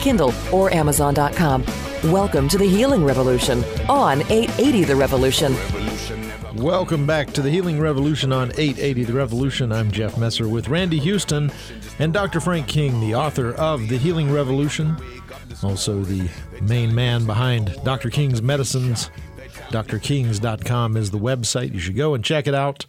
Kindle, or Amazon.com. Welcome to the Healing Revolution on 880 The Revolution. Welcome back to the Healing Revolution on 880 The Revolution. I'm Jeff Messer with Randy Houston and Dr. Frank King, the author of The Healing Revolution, also the main man behind Dr. King's Medicines. DrKings.com is the website. You should go and check it out.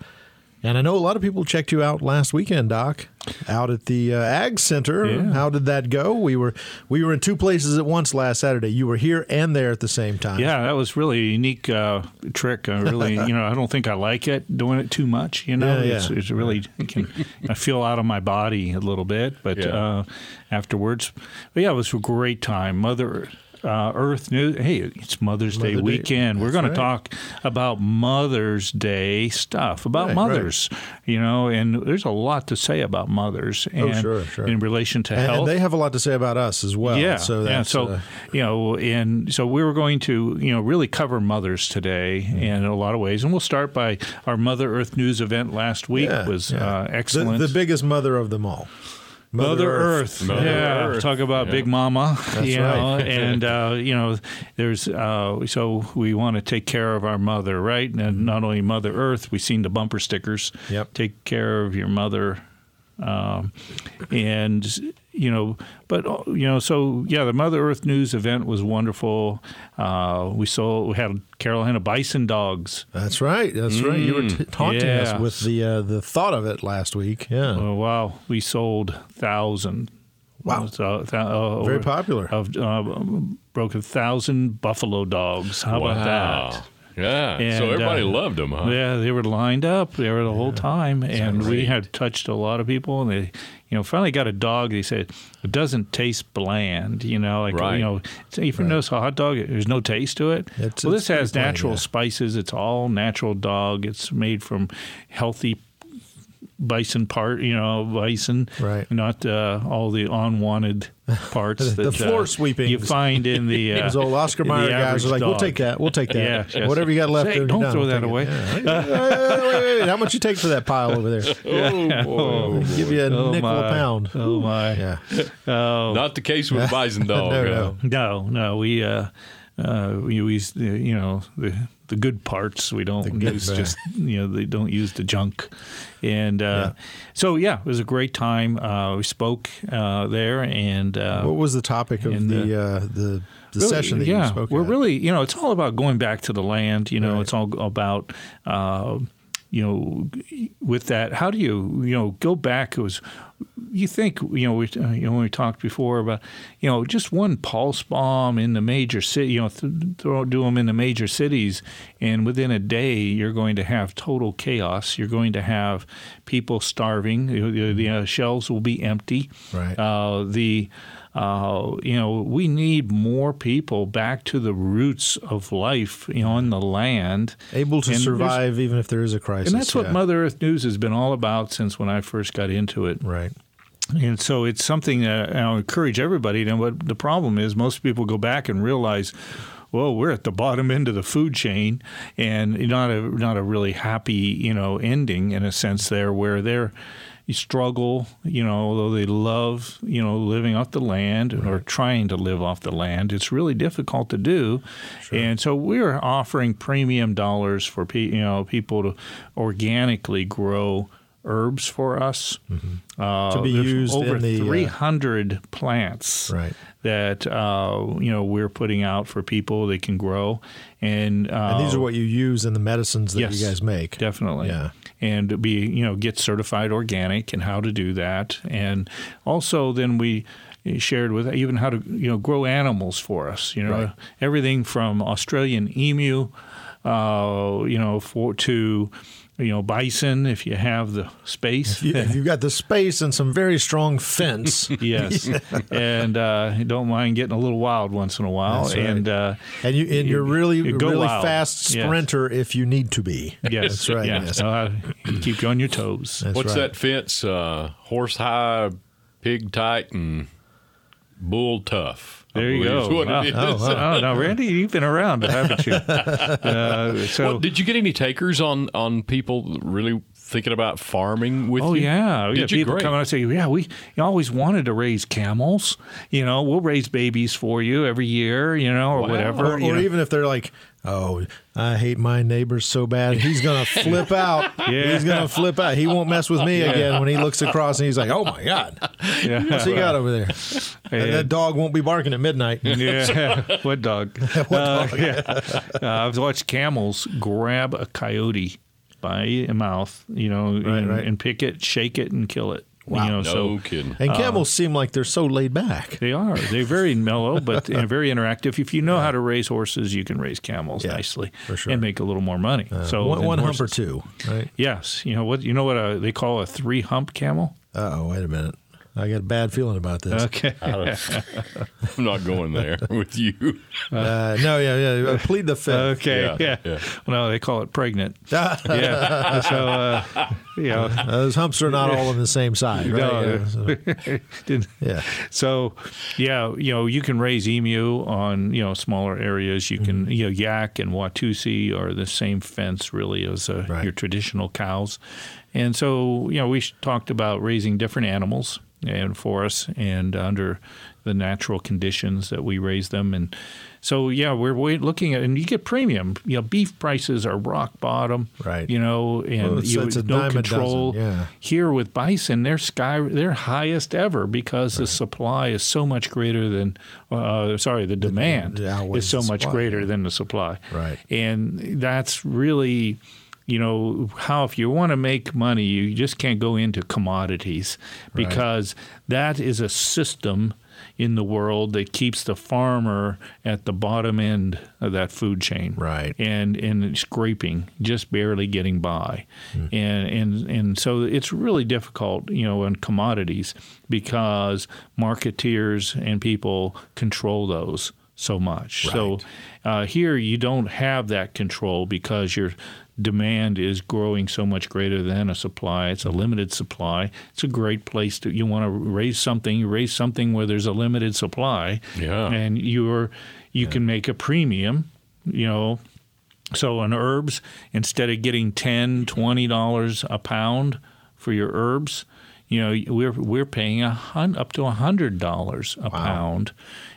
And I know a lot of people checked you out last weekend, Doc, out at the uh, Ag Center. Yeah. How did that go? We were we were in two places at once last Saturday. You were here and there at the same time. Yeah, that was really a unique uh, trick. I really, you know, I don't think I like it doing it too much. You know, Yeah, it's, yeah. it's really it can I feel out of my body a little bit, but uh, afterwards, but yeah, it was a great time. Mother. Uh, Earth News. Hey, it's Mother's Day Mother Day. weekend. We're going right. to talk about Mother's Day stuff, about Right, right. mothers. You know, and there's a lot to say about mothers, Oh, and sure, sure. in relation to And, health. and they have a lot to say about us as well. Yeah, So yeah. So uh, you know, and so we were going to you know really cover mothers today Mm-hmm. in a lot of ways, and we'll start by our Mother Earth News event last week yeah, was yeah. uh, excellent. The, the biggest mother of them all. Mother, Earth, Mother yeah. Earth. Talk about Big Mama, That's you know, right. and uh, you know, there's uh, so we want to take care of our mother, right? And not only Mother Earth, we've seen the bumper stickers. Mm-hmm. Yep. Take care of your mother, um, and you know, but uh, you know, so yeah, the Mother Earth News event was wonderful. Uh, we saw we had Carolina bison dogs. That's right. That's right. You were t- taunting us with the uh, the thought of it last week. Yeah. Oh, wow, we sold thousand. Wow. So, uh, Very popular. Of uh, broke a thousand buffalo dogs. How about that? Yeah. And, so everybody uh, loved them, huh? Yeah, they were lined up there the whole time, and we had touched a lot of people, and they, you know, finally got a dog. They said it doesn't taste bland, you know, like Right. you know, so if you notice a hot dog, there's no taste to it. It's- well, it's this has pretty plain, natural yeah. spices. It's all natural dog. It's made from healthy bison part, you know, bison, Right. Not uh, all the unwanted parts. The that, floor uh, sweepings. you find in the uh, Those old Oscar Mayer guys are like, "We'll take that. We'll take that. Yeah, yes. Whatever you got left, Say, there, don't throw that away. Yeah. Wait, wait, wait. How much you take for that pile over there? Oh, boy. Give you a Oh, nickel my. a pound. Oh my! Yeah. Oh Not the case with Bison Dog. No, no. no, no. We uh, uh, we use the, you know the the good parts. We don't use just you know they don't use the junk, and uh, so yeah, it was a great time. Uh, we spoke uh, there, and uh, What was the topic of And, the uh, the the really, session that yeah, you spoke we're at? really, you know, it's all about going back to the land. You know, Right. it's all about, uh, you know, with that. How do you, you know, go back? It was, you think, you know, we, uh, you know, when we talked before about, you know, just one pulse bomb in the major city, you know, th- throw, do them in the major cities, and within a day, you're going to have total chaos. You're going to have people starving. The, the, the uh, shelves will be empty. Right. Uh, the uh, you know, we need more people back to the roots of life, you know, on the land. able to And survive even if there is a crisis. And that's what. Mother Earth News has been all about since when I first got into it. Right. And so it's something that I'll encourage everybody. And what the problem is, most people go back and realize, well, we're at the bottom end of the food chain, and not a not a really happy, you know, ending in a sense there, where they're you struggle, you know, although they love, you know, living off the land or trying to live off the land, it's really difficult to do. And so we're offering premium dollars for pe- you know people to organically grow herbs for us uh, Mm-hmm. To be used over in the, uh, 300 plants Right. that uh, you know we're putting out for people they can grow and, uh, And these are what you use in the medicines that yes, you guys make. definitely Yeah. And be you know get certified organic and how to do that and also then we shared with even how to you know grow animals for us you know Right. everything from Australian emu uh, you know for to you know, bison if you have the space. If you've got the space and some very strong fence, yes, and uh, don't mind getting a little wild once in a while. Right. And uh, and you and you're really you go really wild. fast Yes. sprinter if you need to be. yes, That's right, Yeah, yes. uh, keep you on your toes. That's What's right. that fence? Uh, horse high, pig tight, and bull tough. I There you go. What Wow. it is. Oh, wow. Oh no, Randy, you've been around, haven't you? Uh, so. Well, did you get any takers on on people really thinking about farming with you? Oh you? yeah, Did got you? people Great. come out and say, "Yeah, we always wanted to raise camels. You know, we'll raise babies for you every year. You know, or Wow. whatever. Or, or even if they're like, "Oh, I hate my neighbors so bad, he's gonna flip out. Yeah. He's gonna flip out. He won't mess with me again." When he looks across and he's like, "Oh my god, yeah. what's he got over there?" And that dog won't be barking at midnight. Yeah, what dog? Uh, yeah. Uh, I've watched camels grab a coyote by a mouth, you know, and, right. and pick it, shake it, and kill it. Wow. You know, No so kidding. And camels seem like they're so laid back. They are. They're very mellow, but uh, very interactive. If you know how to raise horses, you can raise camels Yeah, nicely for sure. Uh, and make a little more money. so one one hump or two, right? Yes, you know what? You know what uh they call a three hump camel? Oh, wait a minute. I got a bad feeling about this. Okay. I'm not going there with you. Uh, no, yeah, yeah. uh, Plead the fifth. Okay. Yeah, Yeah. yeah. Well, no, they call it pregnant. yeah. So, uh, you know, Uh, those humps are not all on the same side, right? No, Yeah, so- didn't- yeah. So, yeah, you know, you can raise emu on you know smaller areas. You can, you know, yak and Watusi are the same fence really as uh, Right. your traditional cows, and so you know we talked about raising different animals and for us and under the natural conditions that we raise them and. So yeah, we're looking at, and you get premium. You know, beef prices are rock bottom. Right. You know, and Well, it's- you it's no dime a dozen, control. yeah. Here with bison, they're sky they're highest ever because the supply is so much greater than uh, sorry the demand it outweighs is so the much supply, greater than the supply. Right. And that's really you know how if you want to make money you just can't go into commodities because that is a system in the world that keeps the farmer at the bottom end of that food chain. Right. and and scraping, just barely getting by, and and and so it's really difficult, you know, in commodities because marketeers and people control those so much. So uh, here you don't have that control because your demand is growing so much greater than a supply. It's a limited supply. It's a great place to you want to raise something. You raise something where there's a limited supply, Yeah. and you're you can make a premium. You know, so on herbs, instead of getting 10 20 dollars a pound for your herbs, you know, we're we're paying a hun- up to a hundred dollars a pound.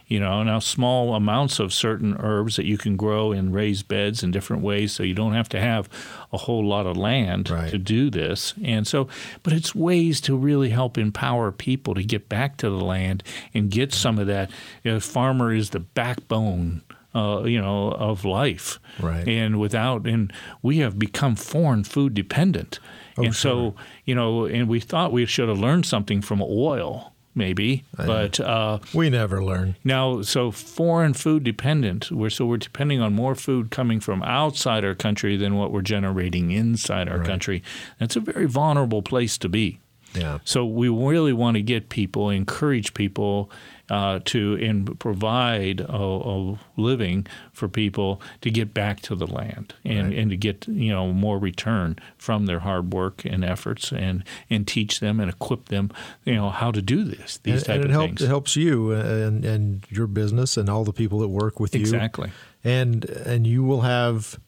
You know, now small amounts of certain herbs that you can grow in raised beds in different ways, so you don't have to have a whole lot of land Right. to do this. And so, but it's ways to really help empower people to get back to the land and get some of that. You know, farmer is the backbone uh, you know, of life. Right. And without, and we have become foreign food dependent. Oh, and so, you know, and we thought we should have learned something from oil, maybe, but uh, We never learn. now, so foreign food dependent. We're so we're depending on more food coming from outside our country than what we're generating inside our country. That's a very vulnerable place to be. Yeah. So we really want to get people, encourage people uh, to and provide a, a living for people to get back to the land and, and to get you know more return from their hard work and efforts and and teach them and equip them you know how to do this these and, type and it of helps things. it helps you and and your business and all the people that work with you Exactly. and and you will have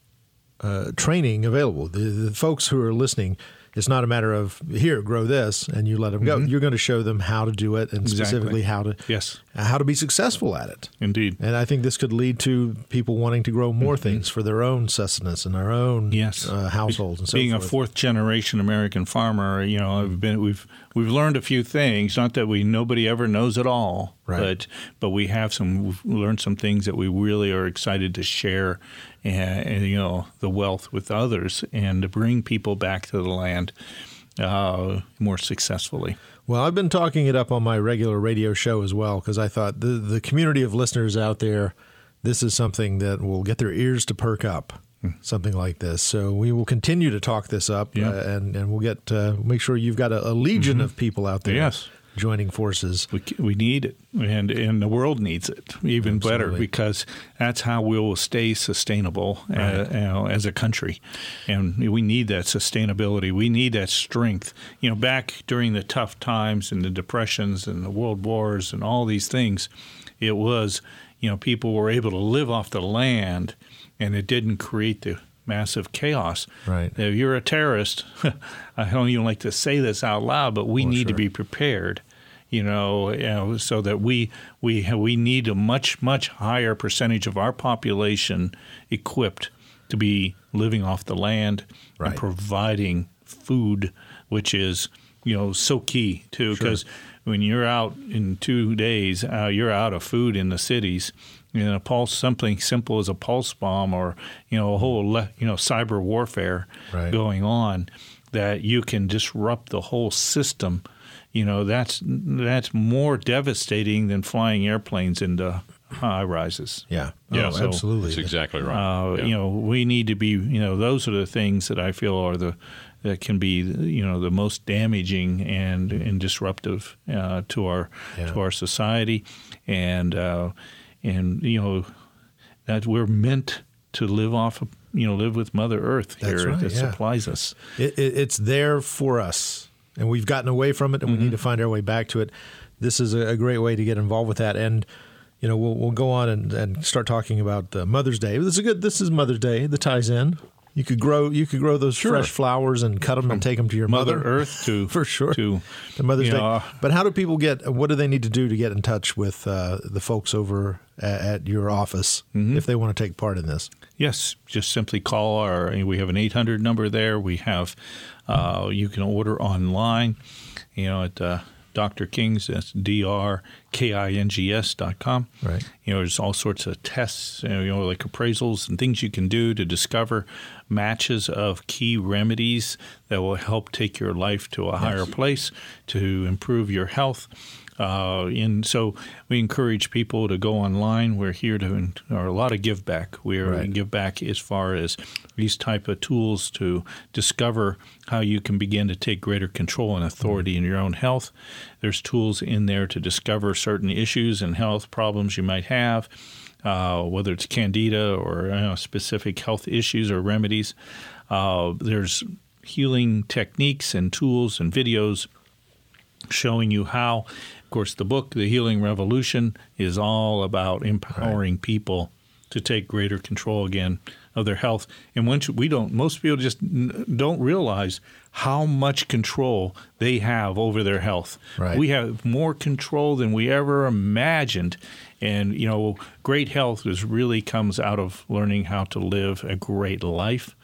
uh, training available the, the folks who are listening it's not a matter of here grow this and you let them go you're going to show them how to do it and Mm-hmm. Exactly. specifically how to Yes. how to be successful at it Indeed. and I think this could lead to people wanting to grow more things for their own sustenance and their own Mm-hmm. Yes. uh, households and so Being forth. a fourth generation American farmer, you know, I've been we've we've learned a few things. Not that we nobody ever knows it all, Right. but but we have some we've learned some things that we really are excited to share, and, you know the wealth with others and to bring people back to the land uh, more successfully. Well, I've been talking it up on my regular radio show as well because I thought the the community of listeners out there, this is something that will get their ears to perk up something like this. So we will continue to talk this up, Yeah. uh, and and we'll get uh, make sure you've got a, a legion of people out there, Mm-hmm. Yes. Joining forces. We, we need it, and and the world needs it even better because that's how we will stay sustainable uh, you know, as a country, and we need that sustainability. We need that strength. You know, back during the tough times and the depressions and the world wars and all these things, it was you know people were able to live off the land, and it didn't create the massive chaos. Right. If you're a terrorist, I don't even like to say this out loud, but we Well, need to be prepared. You know, you know, so that we we we need a much much higher percentage of our population equipped to be living off the land Right. and providing food, which is you know so key too. Because when you're out in two days, uh, you're out of food in the cities. You know, a pulse something simple as a pulse bomb, or you know, a whole le- you know cyber warfare Right. going on, that you can disrupt the whole system. You know, that's that's more devastating than flying airplanes into high rises. Yeah, Yeah, oh, so absolutely. That's exactly right. Uh, Yeah. You know, we need to be. You know, those are the things that I feel are the that can be. You know, the most damaging and and disruptive uh, to our Yeah. to our society, and uh, and you know that we're meant to live off. of You know, live with Mother Earth That's here right, that yeah. supplies us. It, it, it's there for us, and we've gotten away from it, and we need to find our way back to it. This is a, great way to get involved with that, and you know we'll we'll go on and, and start talking about uh, Mother's Day. This is a good. This is Mother's Day. The ties in. You could grow. You could grow those fresh flowers and cut them and take them to your Mother mother. Earth to for sure to to Mother's Day. know, but how do people get? What do they need to do to get in touch with uh, the folks over at, at your office Mm-hmm. if they want to take part in this? Yes, just simply call our. We have an 800 number there. We have. Uh, you can order online. You know at uh, Dr. King's. That's D R K I N G S dot com. Right. You know, there's all sorts of tests. You know, like appraisals and things you can do to discover matches of key remedies that will help take your life to a higher place to improve your health. Uh, and so we encourage people to go online. We're here to, or a lot of give back. We are Right. give back as far as these type of tools to discover how you can begin to take greater control and authority in your own health. There's tools in there to discover certain issues and health problems you might have, uh, whether it's candida or you know, specific health issues or remedies. Uh, there's healing techniques and tools and videos showing you how. Of course, the book, The Healing Revolution, is all about empowering people to take greater control again of their health. And once we don't, most people just n- don't realize how much control they have over their health. Right. We have more control than we ever imagined. And, you know, great health is really comes out of learning how to live a great life.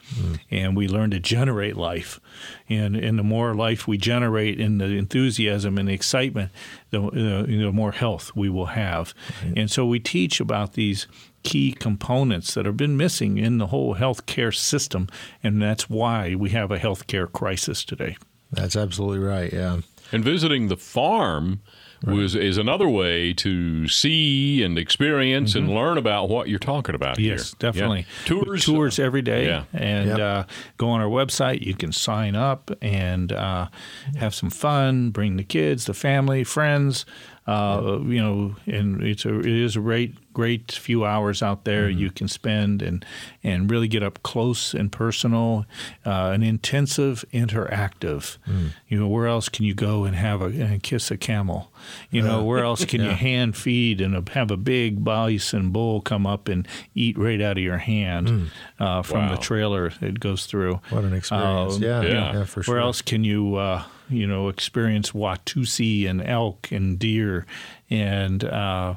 And we learn to generate life. And, and the more life we generate in the enthusiasm and the excitement, the, uh, you know, more health we will have. And so we teach about these key components that have been missing in the whole healthcare system. And that's why we have a healthcare crisis today. That's absolutely right. Yeah. And visiting the farm was is another way to see and experience and learn about what you're talking about Mm-hmm. Yes, here. definitely. Yeah. Tours, tours every day, yeah. and Yep. uh, go on our website. You can sign up and uh, have some fun. Bring the kids, the family, friends. Uh, You know, and it's a it is a great great few hours out there Mm-hmm. you can spend and and really get up close and personal, uh, an intensive, interactive. Mm. You know, where else can you go and have a and kiss a camel? You know, where else can you hand feed and a, have a big bison bull come up and eat right out of your hand uh, from the trailer it goes through? What an experience. Um, yeah, yeah. yeah. for sure. Where else can you, uh, you know, experience Watusi and elk and deer, and uh,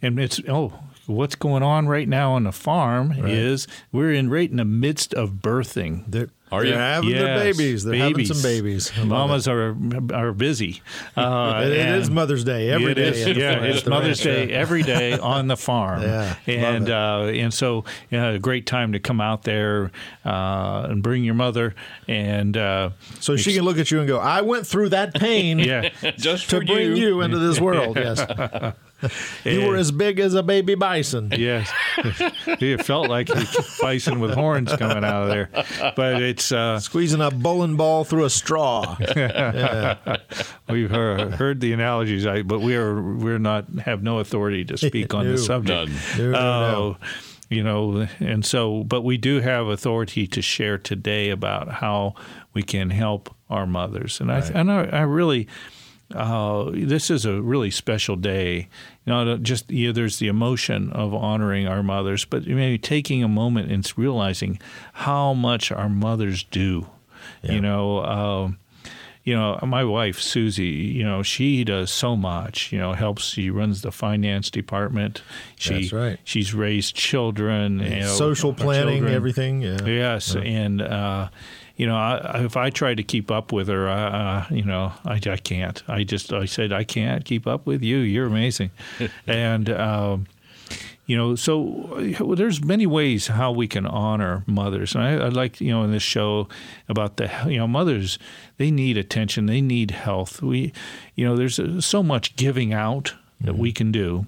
and it's oh, what's going on right now on the farm is we're in right in the midst of birthing. They're, Are they're you? having their babies. They're having some babies. I love Mamas are are busy. Uh, it. It is Mother's Day every it day. is, yeah, at it's Mother's ranch, Day yeah. every day on the farm. Yeah, love and it. uh, and so yeah, a great time to come out there uh, and bring your mother and uh, So she can look at you and go, "I went through that pain yeah. Just to for bring you. you into this world." Yes. You were as big as a baby bison. Yes, it felt like a bison with horns coming out of there, but it's uh, Squeezing a bowling ball through a straw. we've heard, heard the analogies, I, but we are we're not have no authority to speak on No. the subject. No, no, no. Oh, you know, and so, but we do have authority to share today about how we can help our mothers, and I and I, I really. Uh, this is a really special day. You know, just there's the emotion of honoring our mothers, but maybe taking a moment and realizing how much our mothers do. You know, um, you know, my wife Susie, you know, she does so much. You know, helps. She runs the finance department. She, That's right. She's raised children. You know, Social planning, children. everything. Yeah. Yes, and uh, you know, I, if I try to keep up with her, uh, you know, I, I can't. I just I said I can't keep up with you. You're amazing, and. Um, you know, so uh, there's many ways how we can honor mothers, and I, I like you know in this show about the you know mothers they need attention, they need health. We, you know, there's uh, so much giving out that we can do,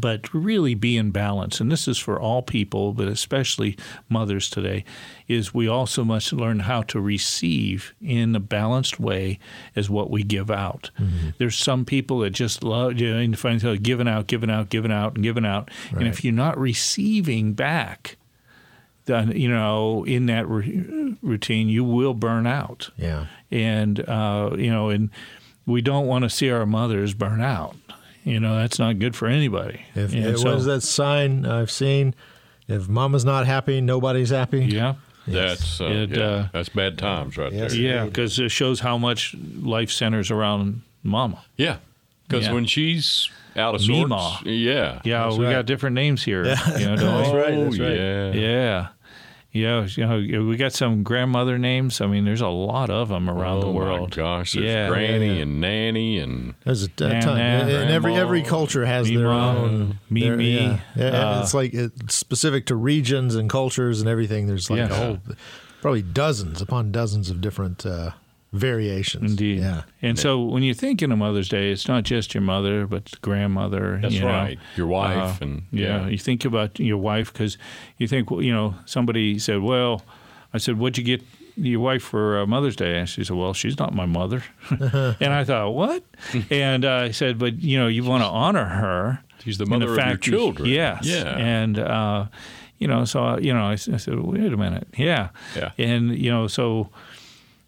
but really be in balance. And this is for all people, but especially mothers today. Is we also must learn how to receive in a balanced way as what we give out. There's some people that just love you know, find yourself giving out, giving out, giving out, and giving out, and if you're not receiving back. Then you know, in that ru- routine, you will burn out Yeah. and uh, you know, and we don't want to see our mothers burn out. You know, that's not good for anybody. If, And what so- is that sign I've seen? If mama's not happy, nobody's happy. Yeah, That's uh, It, yeah, uh, that's bad times right Yes. there. yeah, because it shows how much life centers around mama. Yeah, because Yeah. when she's out of sorts, Mima. yeah, Yeah, That's we right. got different names here. You know, That's right, that's Oh, right. Yeah. Yeah. Yeah, you know, we got some grandmother names. I mean, there's a lot of them around oh the world. my gosh, there's Yeah. Granny Yeah. and Nanny and There's a, a Nana, ton, and and every every culture has their Mima, own. Mimi, their- yeah, Yeah, uh, it's like it's specific to regions and cultures and everything. There's like Yes. a whole, probably dozens upon dozens of different uh, variations. Indeed. Yeah. And so when you're thinking of Mother's Day, it's not just your mother, but the grandmother. That's you know. right, your wife Uh, and yeah, yeah. you think about your wife because you think, well, you know, somebody said, well, I said, what'd you get your wife for uh, Mother's Day? And she said, well, she's not my mother. and I thought, what? and uh, I said, but, you know, you want to honor her. She's the in mother of your fact that- children. Yes. Yeah. And, uh, you know, so, uh, you know, I, s- I said, wait a minute. Yeah. Yeah. And, you know, so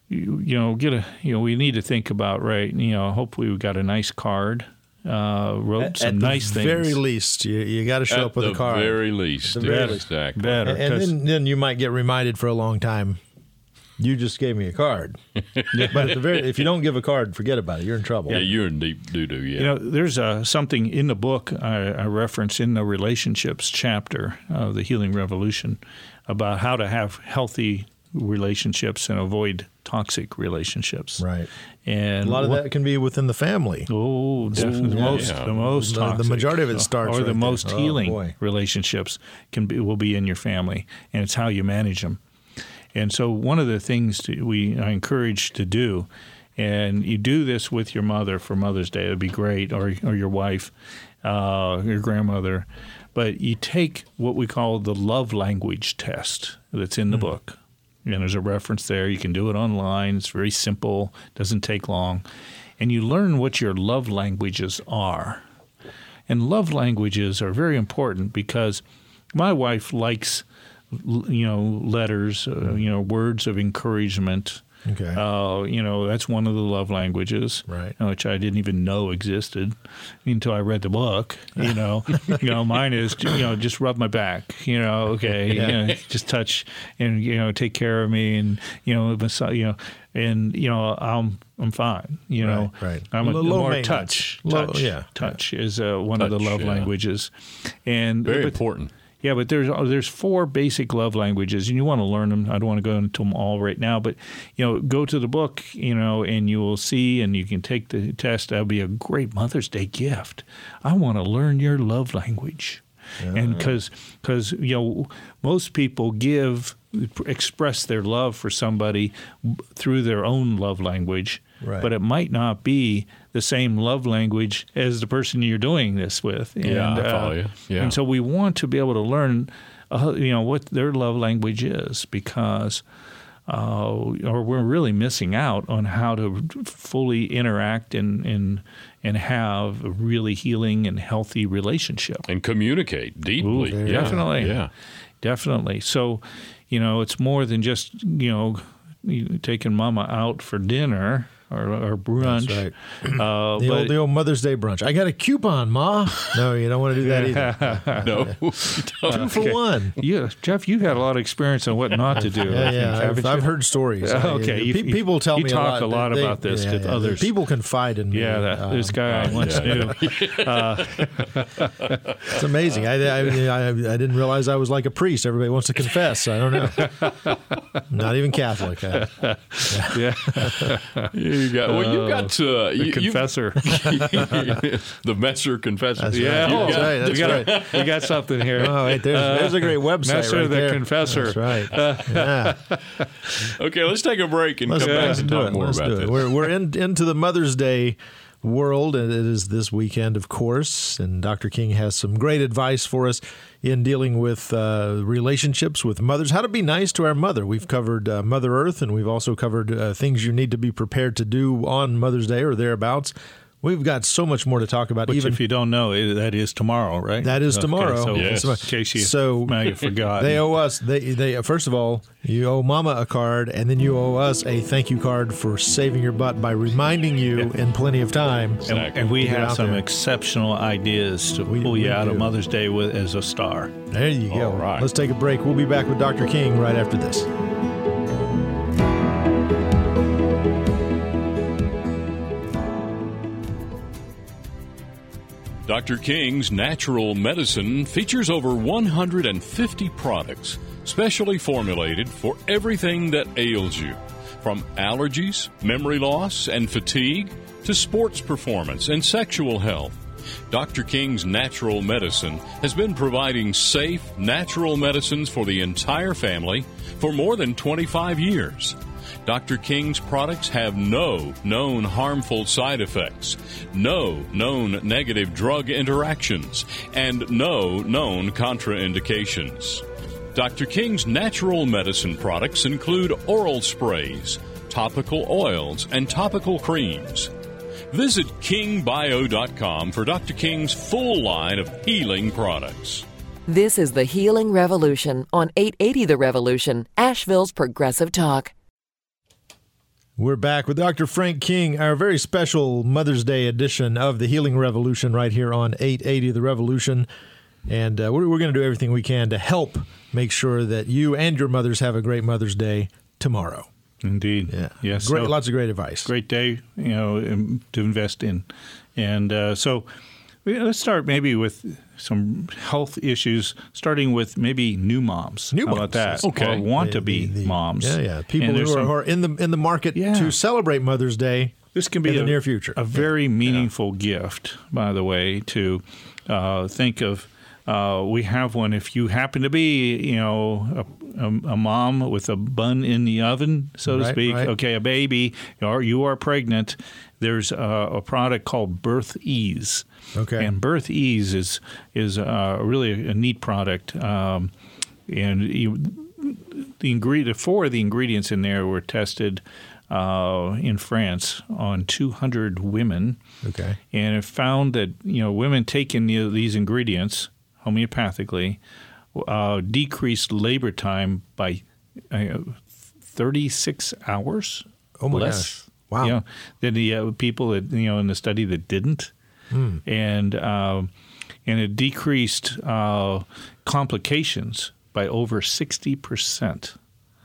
you, you know, get a, you know, we need to think about, right, you know, hopefully we got a nice card, uh, wrote At, some at nice the things. very least, you, you got to show At up with a card. very least, the very yes, least. exactly. Better. and 'cause- then, then you might get reminded for a long time. You just gave me a card, but at the very, if you don't give a card, forget about it. You're in trouble. Yeah, you're in deep doo doo. Yeah, You know, there's uh, something in the book I, I reference in the relationships chapter of the Healing Revolution about how to have healthy relationships and avoid toxic relationships. Right. And A lot of what- that can be within the family. Oh, definitely. the yeah, most, yeah. the most The- the majority of it starts or the right there. most Oh, healing boy. relationships can be will be in your family, and it's how you manage them. And so, one of the things that we I encourage to do, and you do this with your mother for Mother's Day, it'd be great, or or your wife, uh, your grandmother, but you take what we call the love language test that's in the book. And there's a reference there. You can do it online. It's very simple, doesn't take long. And you learn what your love languages are. And love languages are very important because my wife likes, you know, letters, uh, you know, words of encouragement. Okay. Uh, you know, that's one of the love languages, Right. uh, Which I didn't even know existed until I read the book. You know, you know, mine is you know just rub my back. You know, okay, you know, just touch and you know take care of me and you know, massa- you know, and you know I'm I'm fine. You know, Right, right. I'm a, Low- low more maintenance. touch. Low- touch, yeah. touch is uh, one of the love yeah. languages, and very but- important. Yeah, but there's uh, there's four basic love languages, and you want to learn them. I don't want to go into them all right now, but you know, go to the book, you know, and you will see, and you can take the test. That'll be a great Mother's Day gift. I want to learn your love language, and because because you know most people give express their love for somebody through their own love language, Right. but it might not be the same love language as the person you're doing this with. And, Yeah, I follow you. Yeah. And so we want to be able to learn, uh, you know, what their love language is because. Uh, or we're really missing out on how to fully interact and, and and have a really healing and healthy relationship. And communicate deeply. Ooh, yeah. Definitely. Yeah. Definitely. So, you know, it's more than just, you know, taking mama out for dinner or, or brunch. Right. Uh, The but old, the old Mother's Day brunch. I got a coupon, Ma. No, you don't want to do that either. No. Two for one. yeah, Jeff, you've had a lot of experience on what not to do. Yeah, yeah. I've, I've heard stories. I- okay. You- you- people tell you me talk a a lot, lot about this yeah, to yeah. others. People confide in me. Yeah, that, Uh, this guy I once knew. It's amazing. I, I, I, I didn't realize I was like a priest. Everybody wants to confess. I don't know. Not even Catholic. Yeah, You got, well, you got uh, the you, confessor. the Messer confessor. That's yeah, right. oh, That's right. That's we got right. we got something here. Oh, wait, there's, there's a great website Messer right the there. Confessor. That's right. Yeah. Okay, let's take a break and Let's, come back and talk it. more Let's about do this. it. We're, we're in, into the Mother's Day world, it is this weekend, of course. And Dr. King has some great advice for us in dealing with uh, relationships with mothers, how to be nice to our mother. We've covered uh, Mother Earth, and we've also covered uh, things you need to be prepared to do on Mother's Day or thereabouts. We've got so much more to talk about. Which, even if you don't know, it, that is tomorrow, right? That is Okay, tomorrow. so Yes. in case you, So- now you forgot. They owe us. They they first of all, you owe Mama a card, and then you owe us a thank you card for saving your butt by reminding you in plenty of time. and, and we have some there. exceptional ideas to We- pull you out of. Mother's Day with as a star. There you go. Right. Let's take a break. We'll be back with Dr. King right after this. Dr. King's Natural Medicine features over 150 products specially formulated for everything that ails you, from allergies, memory loss, and fatigue to sports performance and sexual health. Dr. King's Natural Medicine has been providing safe, natural medicines for the entire family for more than 25 years. Dr. King's products have no known harmful side effects, no known negative drug interactions, and no known contraindications. Dr. King's natural medicine products include oral sprays, topical oils, and topical creams. Visit kingbio.com for Dr. King's full line of healing products. This is the Healing Revolution on 880 The Revolution, Asheville's Progressive Talk. We're back with Dr. Frank King, our very special Mother's Day edition of the Healing Revolution right here on 880 The Revolution. And uh, we're, we're going to do everything we can to help make sure that you and your mothers have a great Mother's Day tomorrow. Indeed. Yeah. Yes. Great, so- lots of great advice. great day, you know, um, to invest in. And uh, so let's start maybe with some health issues, starting with maybe new moms. New How about moms. that? Okay. Or want to be the- the- moms. Yeah, yeah. People who are, some- who are in the in the market Yeah. to celebrate Mother's Day. This can be in the a, near future. a very meaningful gift, by the way, to uh, think of. Uh, we have one. If you happen to be, you know, a, a, a mom with a bun in the oven, so to speak, right. okay, a baby, or you are pregnant, there's a, a product called Birth Ease. Okay. And Birth Ease is is uh, really a neat product, um, and you, the ingredient four of the ingredients in there were tested uh, in France on 200 women, Okay. and it found that you know women taking the, these ingredients homeopathically uh, decreased labor time by uh, 36 hours. Oh my less, gosh. Wow. You know, than the uh, people that you know in the study that didn't, Hmm. and um, and it decreased uh, complications by over 60 percent.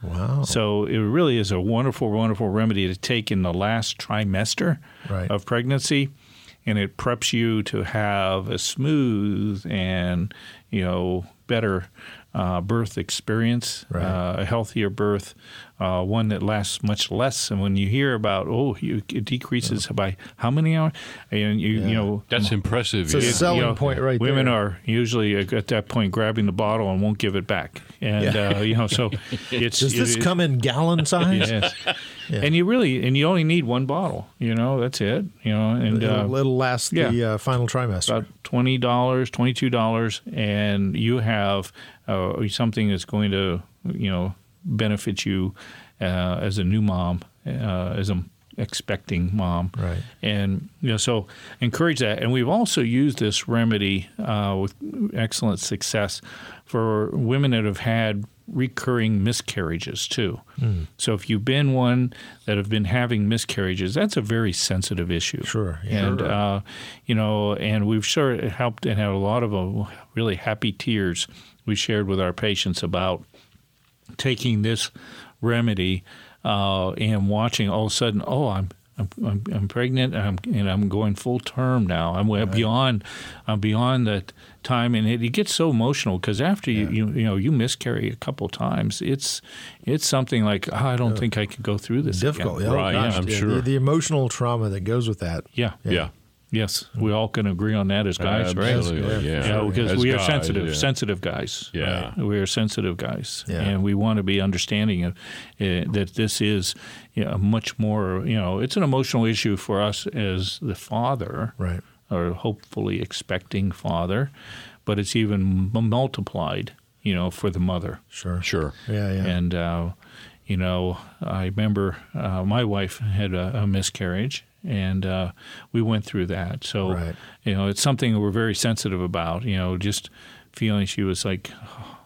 Wow. So it really is a wonderful, wonderful remedy to take in the last trimester Right. of pregnancy, and it preps you to have a smooth and you know better uh, birth experience, Right. uh, a healthier birth, uh, one that lasts much less. And when you hear about, oh, you, it decreases by how many hours, and you you know That's impressive. It's a selling you know, point right women there. are usually at that point grabbing the bottle and won't give it back, and Yeah. uh, you know, so it's Does this it- come in gallon size? Yes. And you really and you only need one bottle. You know, that's it. You know, and uh, It'll, it'll last the uh, final trimester. about twenty dollars, twenty two dollars, and you have uh, something that's going to you know benefit you uh, as a new mom, uh, as a expecting mom, Right. And you know, so encourage that. And we've also used this remedy uh, with excellent success for women that have had recurring miscarriages too. Hmm. So if you've been one that have been having miscarriages, that's a very sensitive issue. Sure, yeah. And uh, you know, and we've sure helped and had a lot of uh, really happy tears we shared with our patients about taking this remedy uh, and watching all of a sudden, oh, I'm. I'm, I'm, pregnant and I'm, and I'm going full term now. I'm way beyond I'm beyond that time, and it, it gets so emotional because after you, you you know you miscarry a couple times, it's it's something like oh, I don't think I could go through this. Difficult, again. yeah. Right, Gosh, I'm sure. The, the emotional trauma that goes with that. Yeah, yeah. Yes, we all can agree on that as guys, right? Absolutely, yeah. Yeah, because As we are sensitive, yeah. sensitive guys. Yeah. we are sensitive guys, Yeah. and we want to be understanding of uh, that. This is you know, much more. You know, it's an emotional issue for us as the father, Right. or hopefully expecting father, but it's even m- multiplied. You know, for the mother. Sure. Sure. Yeah, yeah. And, uh, you know, I remember uh, my wife had a, a miscarriage, and uh, we went through that. So, Right. you know, it's something we're very sensitive about, you know, just feeling she was like, oh,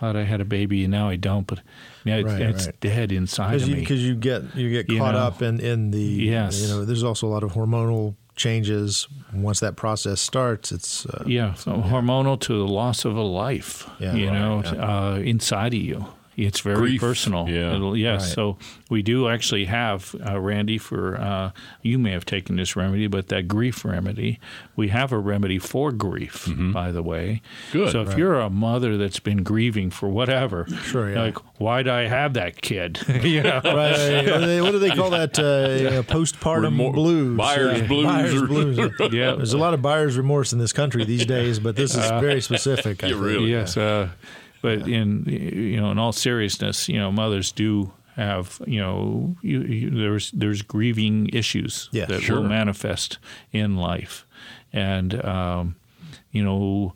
thought I had a baby and now I don't, but now Right, it's right. dead inside because of you, me. 'cause you get you get You caught know. up in in the Yes. you know there's also a lot of hormonal changes once that process starts it's uh, Yeah, so hormonal to the loss of a life. Yeah, you right, know, yeah. uh, inside of you. It's very Grief, personal. yeah. It'll- yes. Right. So we do actually have uh, Randy for. Uh, you may have taken this remedy, but that grief remedy, we have a remedy for grief. By the way, Mm-hmm. Good. So if you're a mother that's been grieving for whatever, Sure, yeah. like why did I have that kid? you know. right, right. What, do they, what do they call that uh, postpartum Remor- blues buyer's blues buyer's or- blues Yeah. there's a lot of buyer's remorse in this country these days but this is very specific I Yeah, think. really. Yes, uh, but in you know, in all seriousness, you know, mothers do have you know, you, you, there's there's grieving issues Yeah, that sure. will manifest in life, and um, you know.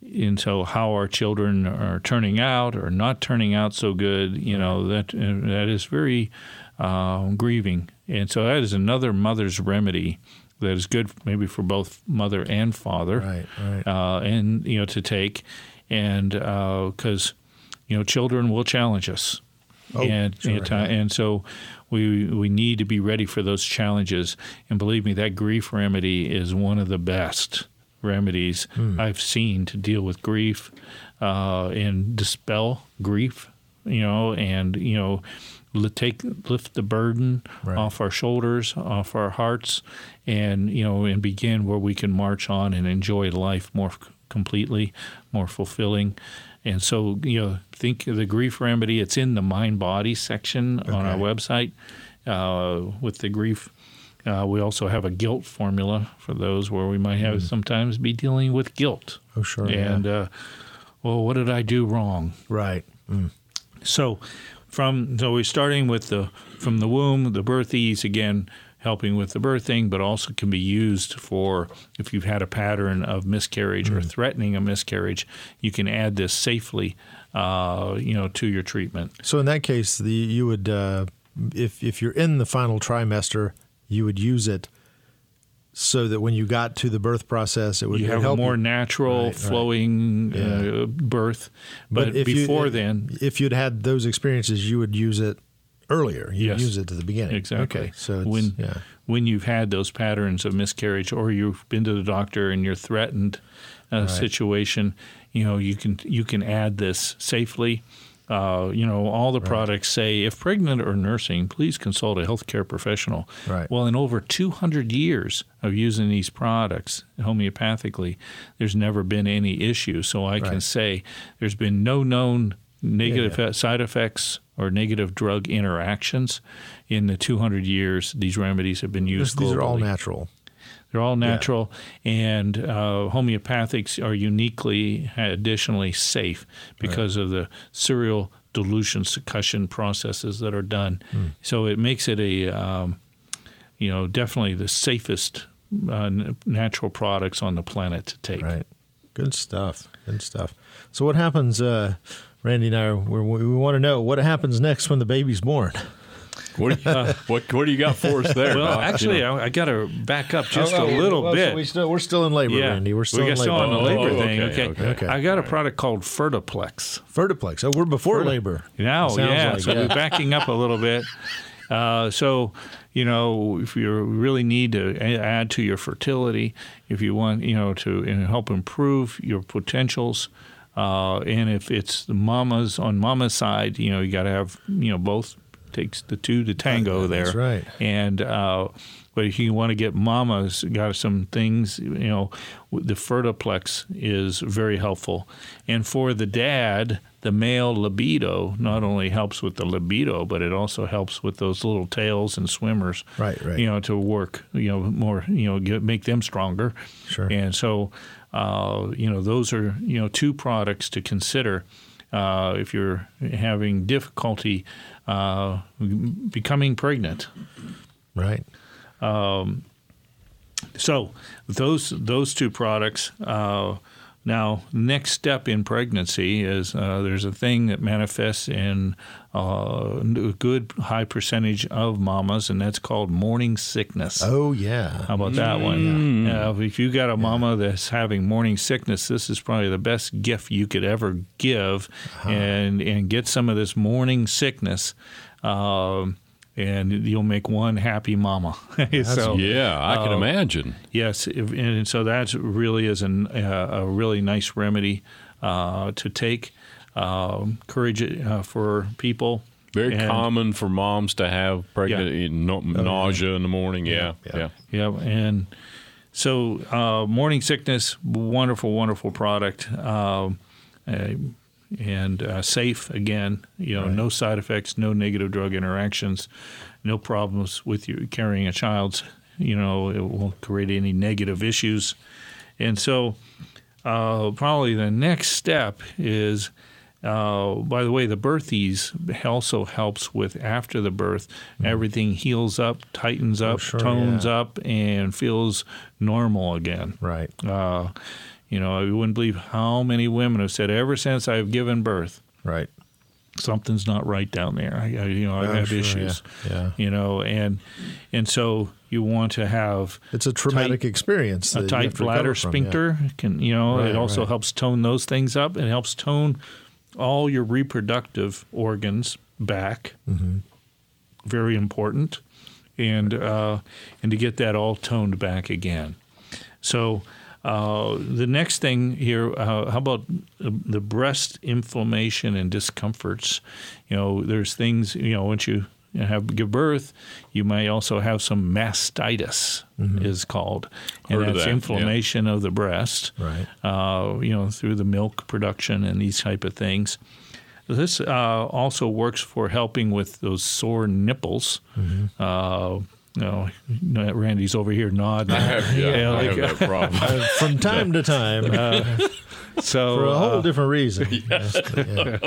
And so, how our children are turning out or not turning out so good, you know, that uh, that is very um, grieving. And so, that is another mother's remedy that is good, maybe for both mother and father right right uh, and you know to take, and because you know children will challenge us, Oh, and sure, and, ti- and so we we need to be ready for those challenges. And believe me, that grief remedy is one of the best remedies Hmm. I've seen to deal with grief uh, and dispel grief. You know, and you know. Take lift the burden Right. off our shoulders, off our hearts, and you know, and begin where we can march on and enjoy life more completely, more fulfilling. And so, you know, think of the grief remedy. It's in the mind body section on our website uh, with the grief. Uh, we also have a guilt formula for those where we might have sometimes be dealing with guilt. oh sure yeah. And, uh, well, what did I do wrong? right Mm. So, from so we're starting with the from the womb, the birth ease again, helping with the birthing, but also can be used for if you've had a pattern of miscarriage or threatening a miscarriage, you can add this safely, uh, you know, to your treatment. so in that case the you would uh, if if you're in the final trimester you would use it so that when you got to the birth process it would You have a more you. natural Right, right. flowing Yeah. uh, birth, but, you- before then, if you'd had those experiences, you would use it earlier. You'd Yes. use it at the beginning. Exactly. Okay. So it's, when yeah. when you've had those patterns of miscarriage, or you've been to the doctor and you're threatened a situation, you know you can you can add this safely, Uh, you know, all the products say if pregnant or nursing, please consult a healthcare professional. Right. Well, in over 200 years of using these products homeopathically, there's never been any issue. So I can say there's been no known negative Yeah, side effects or negative drug interactions in the 200 years these remedies have been This- used. these are all natural. They're all natural, and uh, homeopathics are uniquely, additionally safe because of the serial dilution succussion processes that are done. Hmm. So it makes it a, um, you know, definitely the safest uh, natural products on the planet to take. Right. Good stuff. Good stuff. So what happens? Uh, Randy and I, we, we want to know what happens next when the baby's born. What do you, what what do you got for us there? Well, Doc? You actually, know? I, I got to back up just Oh, a little well, so bit. we still, we're still in labor, yeah, Randy. We're still we in labor. on the Oh, labor oh, thing. okay, Okay. okay. Okay. I got a product called Fertiplex. Fertiplex. Oh, we're before labor. Now, yeah. like, so yeah. we're backing up a little bit. Uh, so, you know, if you really need to add to your fertility, if you want, you know, to and help improve your potentials, uh, and if it's the mamas on mama's side, you know, you got to have, you know, both takes the two to tango there. That's right. And uh, but if you want to get mamas, got some things. You know, the Fertiplex is very helpful, and for the dad, the male libido not only helps with the libido, but it also helps with those little tails and swimmers. Right, right. You know, to work. You know, more. You know, get, make them stronger. Sure. And so, uh, you know, those are you know two products to consider. Uh, if you're having difficulty uh, becoming pregnant, Right. so those those two products. Uh, now, next step in pregnancy is uh, there's a thing that manifests in uh, a good high percentage of mamas, and that's called morning sickness. Oh yeah. How about that one? Uh, if you got a mama that's having morning sickness, this is probably the best gift you could ever give, and and get some of this morning sickness, um, and you'll make one happy mama. so yeah, I can uh, imagine. Yes, if, and so that really is an, uh, a really nice remedy uh, to take. Um, encourage it uh, for people. Very And- common for moms to have pregnant Yeah. no, nausea in the morning. Yeah, yeah. yeah. Yeah, and so uh, morning sickness, wonderful, wonderful product, um, and uh, safe again. You know, no side effects, no negative drug interactions, no problems with you carrying a child's. You know, it won't create any negative issues, and so uh, probably the next step is. Uh, by the way, the birthies also helps with after the birth. Everything heals up, tightens up, sure, tones yeah. up, and feels normal again. Right. Uh, you know, I wouldn't believe how many women have said, ever since I've given birth, Right. something's not right down there. I, you know, I Oh, have sure, issues. yeah, yeah. You know, and and so you want to have It's a traumatic experience. a tight bladder from, yeah. sphincter can you know Right, it also right. helps tone those things up it helps tone all your reproductive organs back Mm-hmm. very important and uh, and to get that all toned back again so uh, the next thing here, uh, how about the breast inflammation and discomforts? You know, there's things, you know, once you have give birth, you may also have some mastitis, is called, and Heard that's that, yeah. inflammation of the breast. Right. Uh, you know, through the milk production and these type of things. This uh, also works for helping with those sore nipples. Uh, you know, Randy's over here nodding. I have, yeah, Yeah, I like- have that problem. Uh, from time to time, So for a whole uh, different reason. Yes, yeah.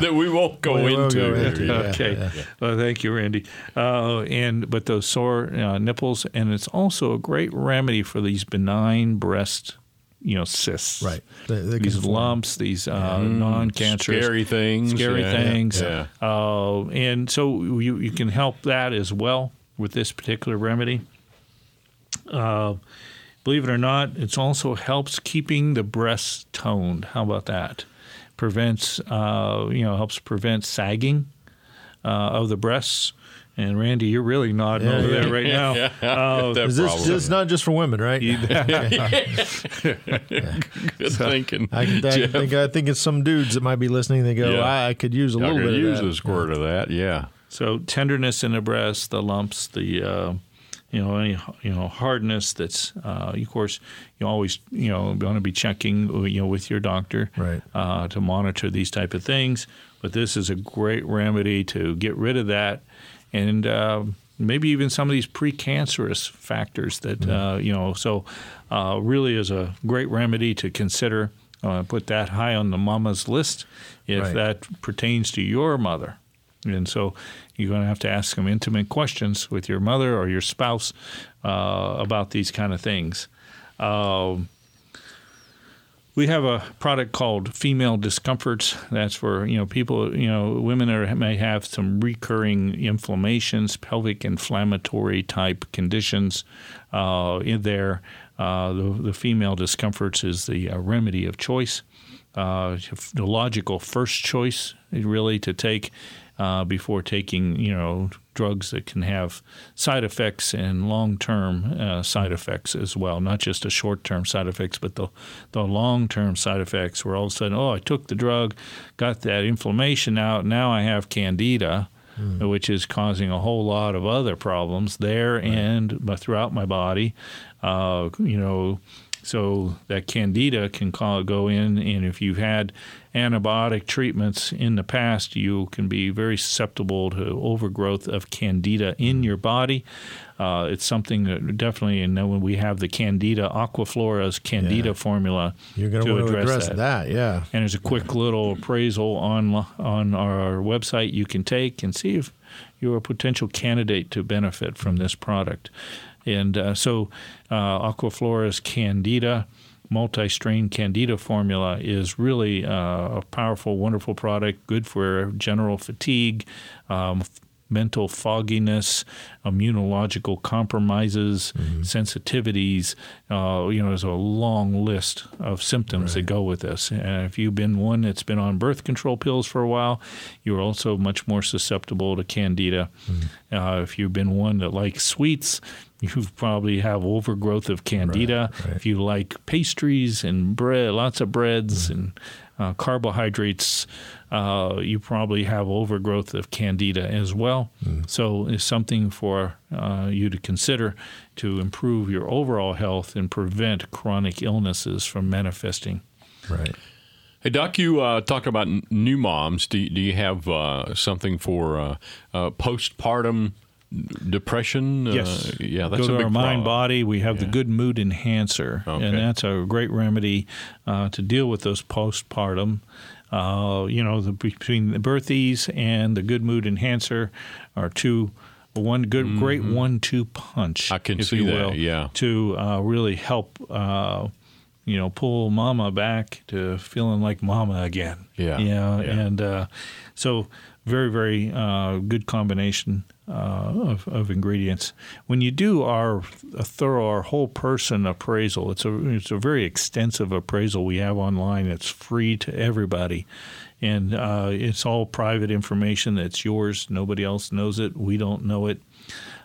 that we won't go We won't into. go into, yeah. okay. Well, thank you, Randy. Uh, and but those sore uh, nipples, and it's also a great remedy for these benign breast, you know, cysts. Right. They, they These can form. lumps, these uh, non-cancerous, Scary things. scary yeah, things. Yeah. Uh, and so you, you can help that as well with this particular remedy. Uh, believe it or not, it also helps keeping the breasts toned. How about that? Prevents, uh, you know, helps prevent sagging uh, of the breasts And Randy, you're really nodding Yeah, over yeah. there right now. Uh, That Is this problem. just not just for women, right? Good thinking. I, I, Jeff. think I think it's some dudes that might be listening. They go, Yeah. I, I could use a I little bit use of that. a squirt of that. Yeah. So tenderness in the breast, the lumps, the uh, you know any you know hardness. That's uh, of course you always you know going to be checking you know with your doctor Right. uh, to monitor these type of things. But this is a great remedy to get rid of that, and uh, maybe even some of these precancerous factors that uh, you know. So uh, really is a great remedy to consider. Uh, put that high on the mama's list if Right. that pertains to your mother. And so you're going to have to ask some intimate questions with your mother or your spouse uh, about these kind of things. Um, we have a product called Female Discomforts. That's for you know people, you know, women are, may have some recurring inflammations, pelvic inflammatory type conditions uh, in there. Uh, the, the Female Discomforts is the uh, remedy of choice, uh, the logical first choice, really, to take uh, before taking you know drugs that can have side effects and long-term uh, side effects as well, not just the short-term side effects, but the the long-term side effects where all of a sudden, oh, I took the drug, got that inflammation out, now I have candida. Which is causing a whole lot of other problems there and throughout my body, uh, you know. So that candida can call, go in, and if you've had antibiotic treatments in the past, you can be very susceptible to overgrowth of candida in your body. Uh, it's something that definitely, and then when we have the Candida Aquaflora's Candida Yeah. formula You're going to to want to address address that. Yeah. and there's a quick little appraisal on on our website you can take and see if you're a potential candidate to benefit from this product. And uh, so, uh, Aquaflora's Candida multi-strain Candida formula is really uh, a powerful, wonderful product. Good for general fatigue. Um, Mental fogginess, immunological compromises, sensitivities. Uh, you know, there's a long list of symptoms that go with this. And if you've been one that's been on birth control pills for a while, you're also much more susceptible to candida. Uh, if you've been one that likes sweets, you probably have overgrowth of candida. If you like pastries and bread, lots of breads and uh, carbohydrates, uh, you probably have overgrowth of candida as well. So it's something for uh, you to consider to improve your overall health and prevent chronic illnesses from manifesting. Right. Hey, Doc, you uh, talked about n- new moms. Do, do you have uh, something for uh, uh, postpartum depression? Yes. Uh, yeah, that's Go a to big our mind problem. body. We have the good mood enhancer, Okay. and that's a great remedy uh, to deal with those postpartum. Uh, you know, the, between the birthies and the good mood enhancer are two. One good, great one-two punch. Mm-hmm. I can if see you that, will, yeah. to uh, really help, uh, you know, pull mama back to feeling like mama again. Yeah, yeah, yeah. and uh, so very, very uh, good combination uh, of, of ingredients. When you do our a thorough, our whole person appraisal, it's a it's a very extensive appraisal we have online. It's free to everybody, and uh, it's all private information that's yours. Nobody else knows it. We don't know it,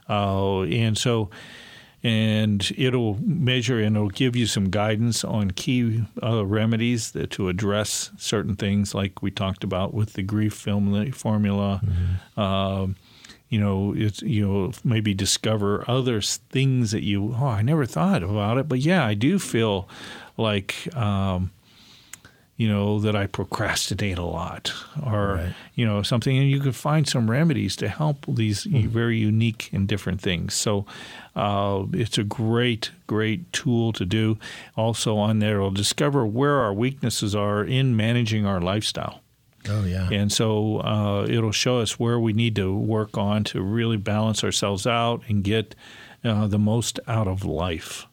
uh, and so and it'll measure and it'll give you some guidance on key uh, remedies that, to address certain things, like we talked about with the grief film formula. Um, you know, it's you know maybe discover other things that you oh I never thought about it, but yeah, I do feel like. Um, you know that I procrastinate a lot, or Right. you know something, and you can find some remedies to help these very unique and different things. So uh, it's a great, great tool to do. Also on there, it'll discover where our weaknesses are in managing our lifestyle. Oh yeah. And so uh, it'll show us where we need to work on to really balance ourselves out and get uh, the most out of life.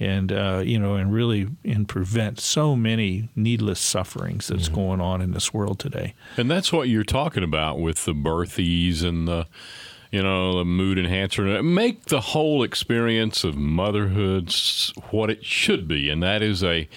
And uh, you know, and really, and prevent so many needless sufferings that's going on in this world today. And that's what you're talking about with the birthies and the, you know, the mood enhancer. Make the whole experience of motherhood what it should be, and that is a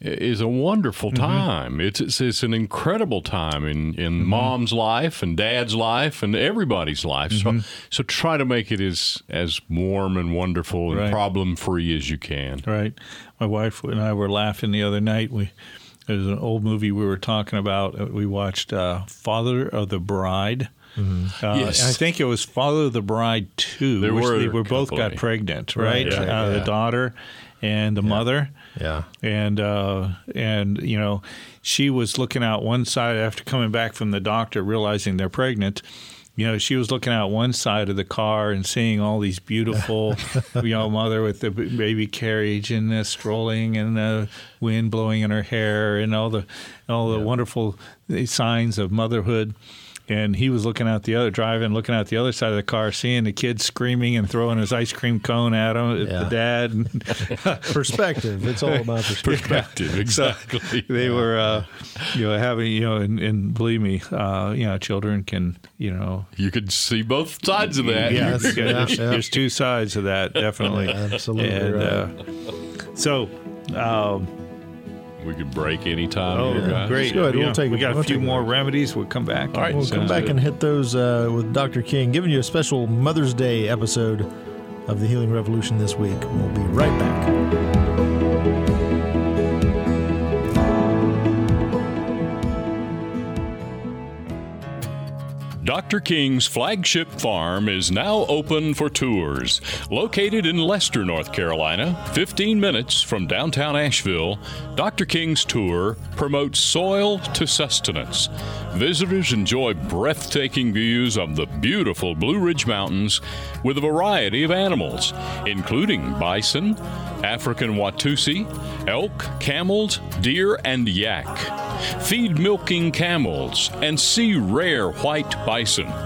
is a wonderful time. It's, it's it's an incredible time in in mom's life and dad's life and everybody's life. So so try to make it as as warm and wonderful and Right. problem free as you can. Right. My wife and I were laughing the other night. We there was an old movie we were talking about. Uh, We watched uh, Father of the Bride. Uh, Yes. and I think it was Father of the Bride two. There were they were both got pregnant, right? Right, right, uh, yeah. The daughter and the mother. Yeah. and uh, and you know she was looking out one side after coming back from the doctor realizing they're pregnant. You know she was looking out one side of the car and seeing all these beautiful you know mother with the baby carriage and the strolling and the wind blowing in her hair and all the all the wonderful signs of motherhood and he was looking out the other driving looking out the other side of the car seeing the kid screaming and throwing his ice cream cone at him at the dad and Perspective. It's all about perspective. Perspective, exactly. they were, uh, you know, having, you know, and, and believe me, uh, you know, children can, you know, You could see both sides of that. Yes. yeah, Yeah, there's, yeah. there's two sides of that, definitely. Absolutely And, right. uh, so, um, We could break anytime. oh, here, guys. great. Good. You We'll take we it- got we'll a few take it. more remedies. We'll come back. All right, We'll come back good. and hit those uh, with Dr. King, giving you a special Mother's Day episode of the Healing Revolution this week. We'll be right back. Dr. King's flagship farm is now open for tours. Located in Leicester, North Carolina, 15 minutes from downtown Asheville, Dr. King's tour promotes soil to sustenance. Visitors enjoy breathtaking views of the beautiful Blue Ridge Mountains with a variety of animals, including bison, African Watusi, elk, camels, deer, and yak. Feed milking camels and see rare white bison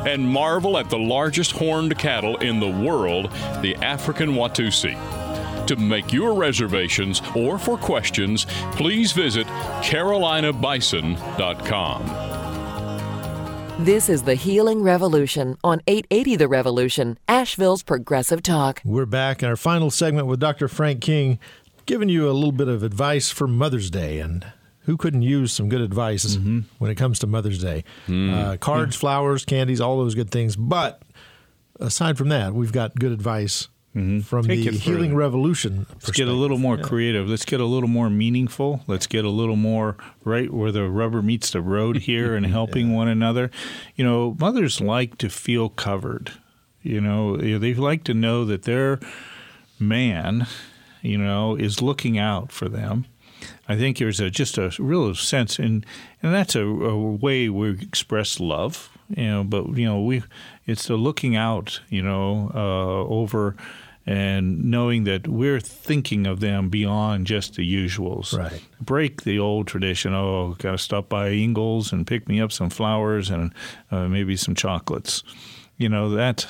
and marvel at the largest horned cattle in the world, the African Watusi. To make your reservations or for questions, please visit carolinabison.com. This is the Healing Revolution on 880 The Revolution, Asheville's Progressive Talk. We're back in our final segment with Dr. Frank King, giving you a little bit of advice for Mother's Day. And who couldn't use some good advice mm-hmm. when it comes to Mother's Day? Mm. Uh, cards, mm. flowers, candies, all those good things. But aside from that, we've got good advice mm-hmm. from Take the Healing. Revolution. Let's get a little more creative. Let's get a little more meaningful. Let's get a little more right where the rubber meets the road here and helping one another. You know, mothers like to feel covered. You know, they like to know that their man, you know, is looking out for them. I think there's a just a real sense, and and that's a, a way we express love, you know. But you know, we it's the looking out, you know, uh, over and knowing that we're thinking of them beyond just the usuals. Right. Break the old tradition. Oh, got to stop by Ingles and pick me up some flowers and uh, maybe some chocolates. You know that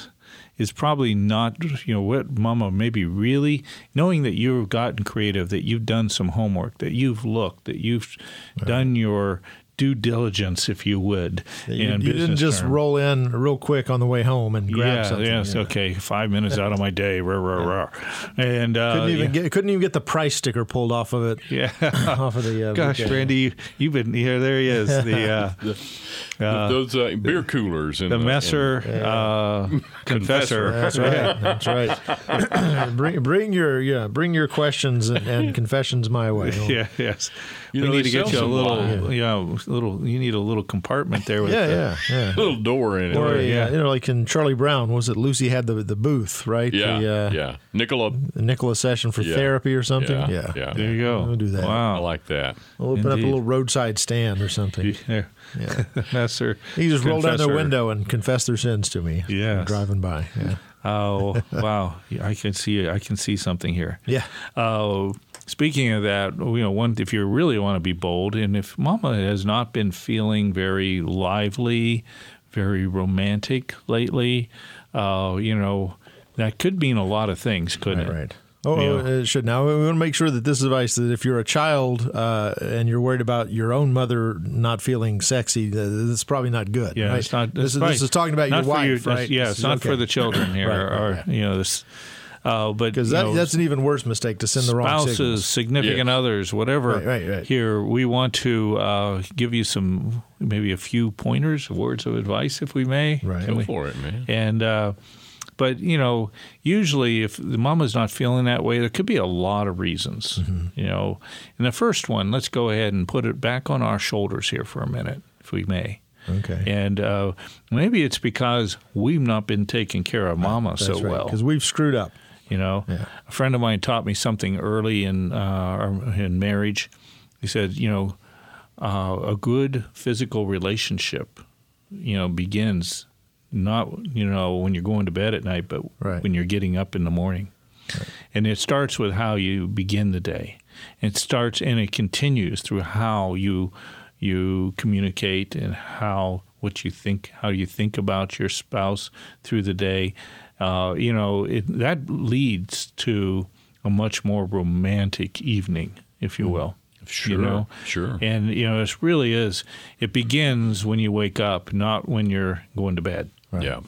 is probably not you know what mama maybe really knowing that you've gotten creative that you've done some homework that you've looked that you've done your due diligence if you would You, in you didn't just term. roll in real quick on the way home and grab yeah, something. yes, yeah. okay. Five minutes out of my day, rah, rah, rah. and uh, Couldn't even yeah. get couldn't even get the price sticker pulled off of it. yeah. Off of the uh, Gosh, bouquet. Randy, you, you've been here. There he is. The uh, Those uh, beer coolers and the Messer uh, confessor. That's right. That's right. bring bring your yeah bring your questions and, and confessions my way. Yeah, yes. You we know, need to get you a some little, wine. yeah, little. You need a little compartment there with yeah, the, yeah, yeah. little door in it. Or a, yeah. you know, like in Charlie Brown, was it Lucy had the the booth, right? yeah, the, uh, yeah. Nicola, the Nicola session for Yeah. therapy or something. Yeah, yeah. yeah. There you go. We'll do that. Wow, I like that. We'll open up a little roadside stand or something. There. Yeah. Messer. You can just roll down their confessor. window and confess their sins to me. Yes. driving by. Yeah. Oh wow! I can see. I can see something here. Yeah. Uh, speaking of that, you know, one if you really want to be bold, and if Mama has not been feeling very lively, very romantic lately, uh, you know, that could mean a lot of things, couldn't Right. it? right. Oh, Yeah. it should. Now we want to make sure that this advice that if you're a child uh, and you're worried about your own mother not feeling sexy, it's probably not good. Yeah, right? it's not. This is right. this is talking about Not your wife, your- right? Yeah, it's not okay. for the children here, Right, or you know this. Uh, but Because that, that's an even worse mistake to send the wrong spouses, signals. significant Yes. others, whatever. Right, right, right. Here, we want to uh, give you some, maybe a few pointers, words of advice, if we may. Right. Can Go we? for it, man. And uh, but you know, usually if the mama's not feeling that way, there could be a lot of reasons. Mm-hmm. You know, and the first one, let's go ahead and put it back on our shoulders here for a minute, if we may. Okay. And uh, maybe it's because we've not been taking care of mama so right. well. Because we've screwed up. You know, Yeah. a friend of mine taught me something early in uh, in marriage. He said, you know, uh, a good physical relationship, you know, begins not you know when you're going to bed at night, but Right. when you're getting up in the morning. And it starts with how you begin the day. It starts and it continues through how you you communicate and how what you think, how you think about your spouse through the day. Uh, you know, it, that leads to a much more romantic evening, if you will. Sure, You know? sure. And you know, it really is. It begins when you wake up, not when you're going to bed. Yeah.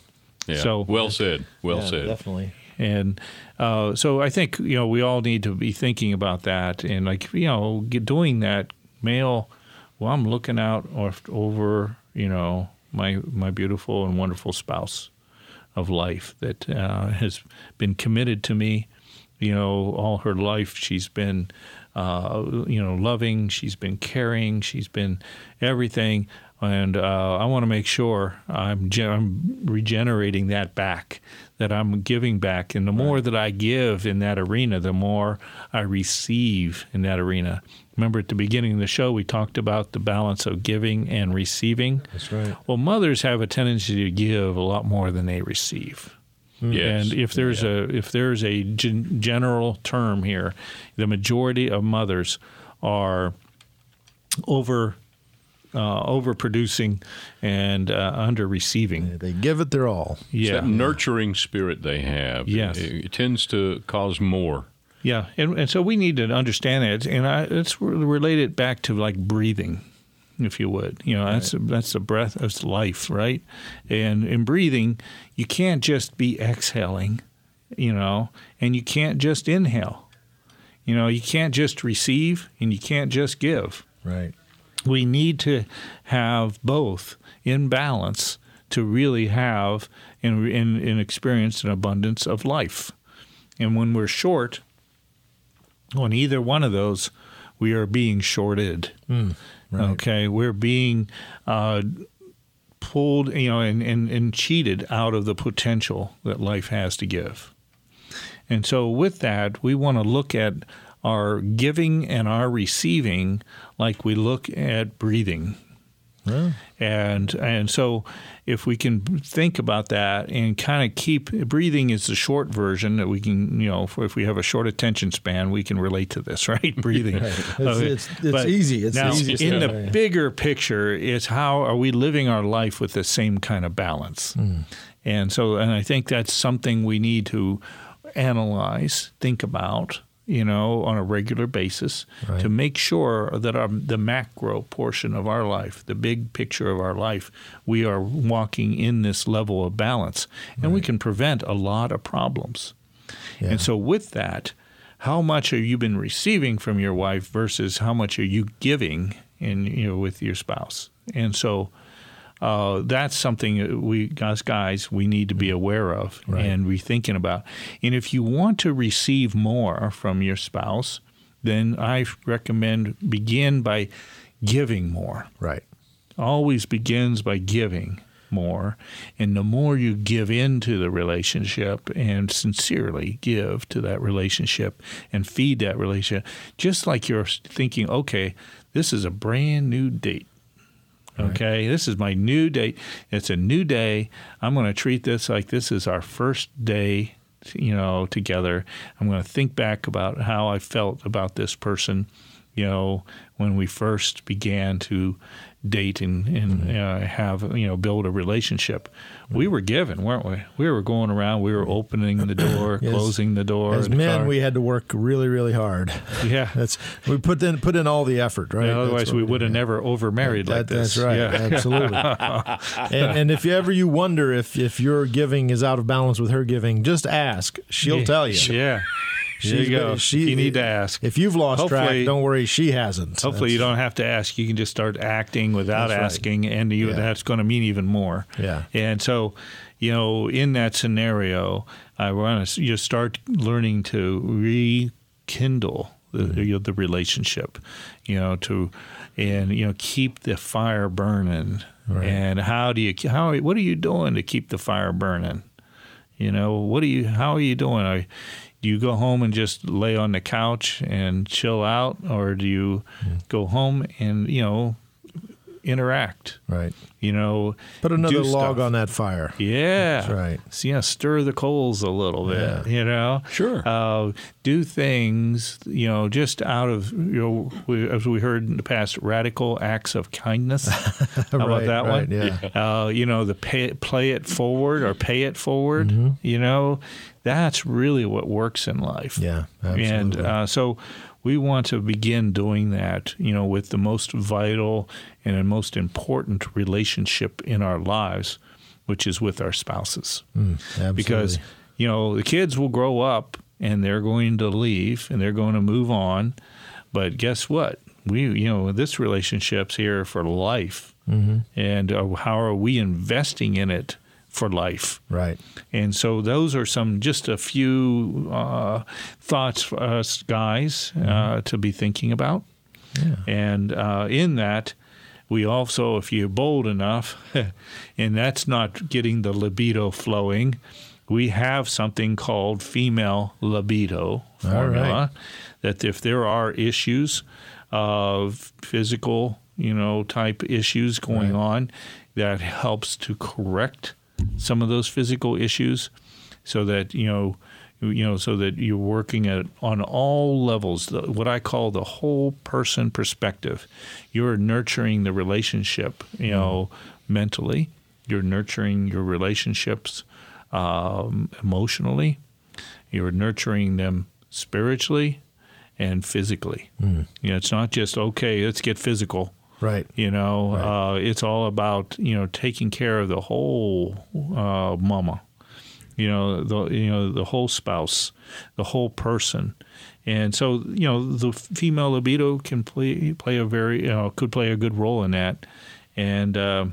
Yeah. So- well said. Well Yeah, said. Definitely. And uh, so I think you know we all need to be thinking about that and like you know get, doing that male. Well, I'm looking out over you know my my beautiful and wonderful spouse of life that uh, has been committed to me. You know, all her life she's been, uh, you know, loving. She's been caring. She's been everything, and uh, I want to make sure I'm, ge- I'm regenerating that back. That I'm giving back, and the more that I give in that arena, the more I receive in that arena. Remember at the beginning of the show, we talked about the balance of giving and receiving. That's right. Well, mothers have a tendency to give a lot more than they receive. Yes. And if there's a if there's a gen- general term here, the majority of mothers are over uh, overproducing and uh, under receiving. They give it their all. It's Yeah, that nurturing spirit they have. Yes. It, it tends to cause more. Yeah, and, and so we need to understand that, and I, relate it back to like breathing, if you would. You know, that's that's the breath, that's life, right? And in breathing, you can't just be exhaling, you know, and you can't just inhale. You know, you can't just receive, and you can't just give. Right. we need to have both in balance to really have and, and, and experience an abundance of life. And when we're short on either one of those, we are being shorted. right. Okay, we're being uh, pulled, you know, and, and, and cheated out of the potential that life has to give. And so, with that, we want to look at our giving and our receiving like we look at breathing. Well, And and so if we can think about that and kind of keep breathing is the short version that we can you know if we have a short attention span we can relate to this right breathing It's- Okay. it's- it's easy. It's the now easiest in the bigger picture it's how are we living our life with the same kind of balance Hmm. and so and I think that's something we need to analyze think about you know on a regular basis Right. to make sure that our, the macro portion of our life, the big picture of our life, we are walking in this level of balance, and we can prevent a lot of problems. Yeah. And so, with that, how much have you been receiving from your wife versus how much are you giving in you know with your spouse? And so. Uh, that's something we, us guys, we need to be aware of Right. and be thinking about. And if you want to receive more from your spouse, then I recommend begin by giving more. right. Always begins by giving more. And the more you give into the relationship and sincerely give to that relationship and feed that relationship, just like you're thinking, okay, this is a brand new date. Okay, this is my new day. It's a new day. I'm going to treat this like this is our first day, you know, together. I'm going to think back about how I felt about this person you know, when we first began to date and, and uh, have you know build a relationship. We were given, weren't we? We were going around. We were opening the door, Yes. closing the door. As the men, car. we had to work really, really hard. yeah. That's we put in put in all the effort, right? Yeah, otherwise, we would have never over married like That- this. That's right. Yeah. Absolutely. and, and if you ever you wonder if if your giving is out of balance with her giving, just ask. She'll tell you. Yeah. There She's you go. she- you need to ask. If you've lost track, Hopefully- don't worry, she hasn't. Hopefully, you don't have to ask. You can just start acting without That's right. asking, and you, Yeah. that's going to mean even more. Yeah. And so, you know, in that scenario, I want to you start learning to rekindle the Mm-hmm. you know, the relationship, you know, to and you know keep the fire burning. Right. And how do you how what are you doing to keep the fire burning? You know, what are you? How are you doing? Are, do you go home and just lay on the couch and chill out, or do you Mm-hmm. go home and you know interact? right. You know, Put another log stuff. on that fire. Yeah, That's right. So, yeah, stir the coals a little bit. Yeah. You know, Sure. Uh, do things. You know, just out of you know, we, as we heard in the past, radical acts of kindness. How about that right, one? yeah. Uh, you know, the pay, play it forward or pay it forward. Mm-hmm. You know, that's really what works in life. Yeah, And absolutely. uh, so we want to begin doing that, you know, with the most vital and most important relationship in our lives, which is with our spouses. Mm, Because, you know, the kids will grow up and they're going to leave and they're going to move on. But guess what? We, you know, this relationship's here for life. Mm-hmm. And uh, how are we investing in it for life? right. And so those are some, just a few uh, thoughts for us guys uh, to be thinking about. And uh, in that, we also, if you're bold enough, and that's not getting the libido flowing, we have something called female libido formula. That if there are issues of physical, you know, type issues going on, that helps to correct some of those physical issues, so that you know, you know, so that you're working at on all levels. The, what I call the whole person perspective. You're nurturing the relationship, you know, mentally. You're nurturing your relationships um, emotionally. You're nurturing them spiritually and physically. You know, it's not just okay. Let's get physical. Right. You know, uh, it's all about you know taking care of the whole uh, mama. You know, the you know the whole spouse, the whole person, and so you know the female libido can play play a very you know, could play a good role in that, and uh,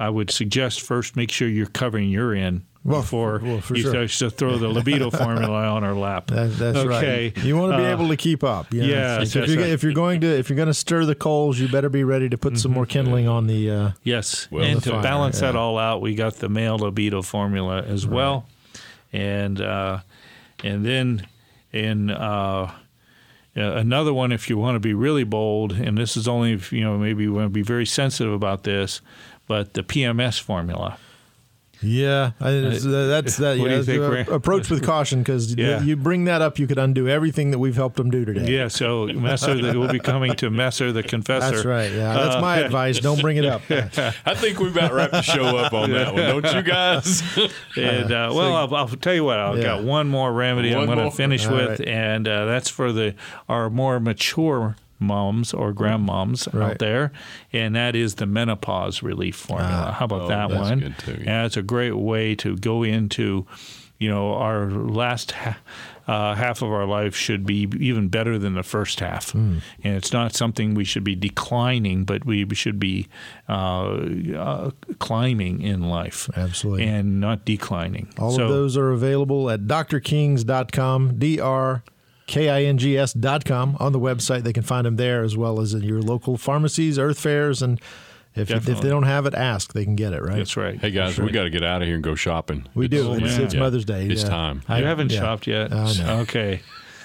I would suggest first make sure you're covering your end Well, before well, for you sure. to throw the libido formula on her lap. That, that's okay. right. You want to be Uh, able to keep up. you know? yes, If, that's you're, right. if you're going to if you're going to stir the coals, you better be ready to put some more kindling on the. Uh, Yes, Well, and the to fire, balance that all out, we got the male libido formula as well, and uh, and then in uh, uh, another one, if you want to be really bold, and this is only if you know maybe you want to be very sensitive about this, but the PMS formula. Yeah, I, uh, that's that. What do yeah, you think, uh, approach with caution because Yeah. you bring that up, you could undo everything that we've helped them do today. Yeah, so Messer, the, we'll be coming to Messer the Confessor. That's right. Yeah, that's Uh, my advice. Don't bring it up. I think we about wrapped the show up on that one, don't you guys? And uh, well, I'll, I'll tell you what. I've Yeah. got one more remedy I'm going to finish All with, right. and uh, that's for the our more mature moms or grandmoms Right. out there, and that is the menopause relief formula. Ah. How about Oh, that that's one? good too, yeah. Yeah, it's a great way to go into. You know, our last ha- uh, half of our life should be even better than the first half, Hmm. and it's not something we should be declining, but we should be uh, uh, climbing in life Absolutely. and not declining. All so, of those are available at drkings.com, D R K I N G S.com on the website. They can find them there as well as in your local pharmacies, Earth Fares, and if, if they don't have it, ask. They can get it, right? That's right. Hey guys, That's we got to get out of here and go shopping. We do. Oh, it's man. it's Mother's Day. It's yeah. time. I- You haven't yeah. shopped yet. I know. Okay.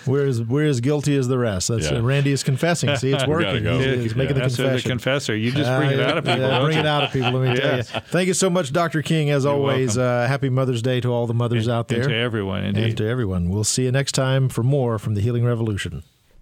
We're as, we're as guilty as the rest. That's Yeah. uh, Randy is confessing. See, it's working. go. He's, he's making the That's confession. the confessor. You just bring it Uh, out of people. yeah, bring it out of people. Let me Yes. tell you. Thank you so much, Dr. King. As You're always, uh, happy Mother's Day to all the mothers out And there to everyone, and indeed. to everyone. We'll see you next time for more from the Healing Revolution.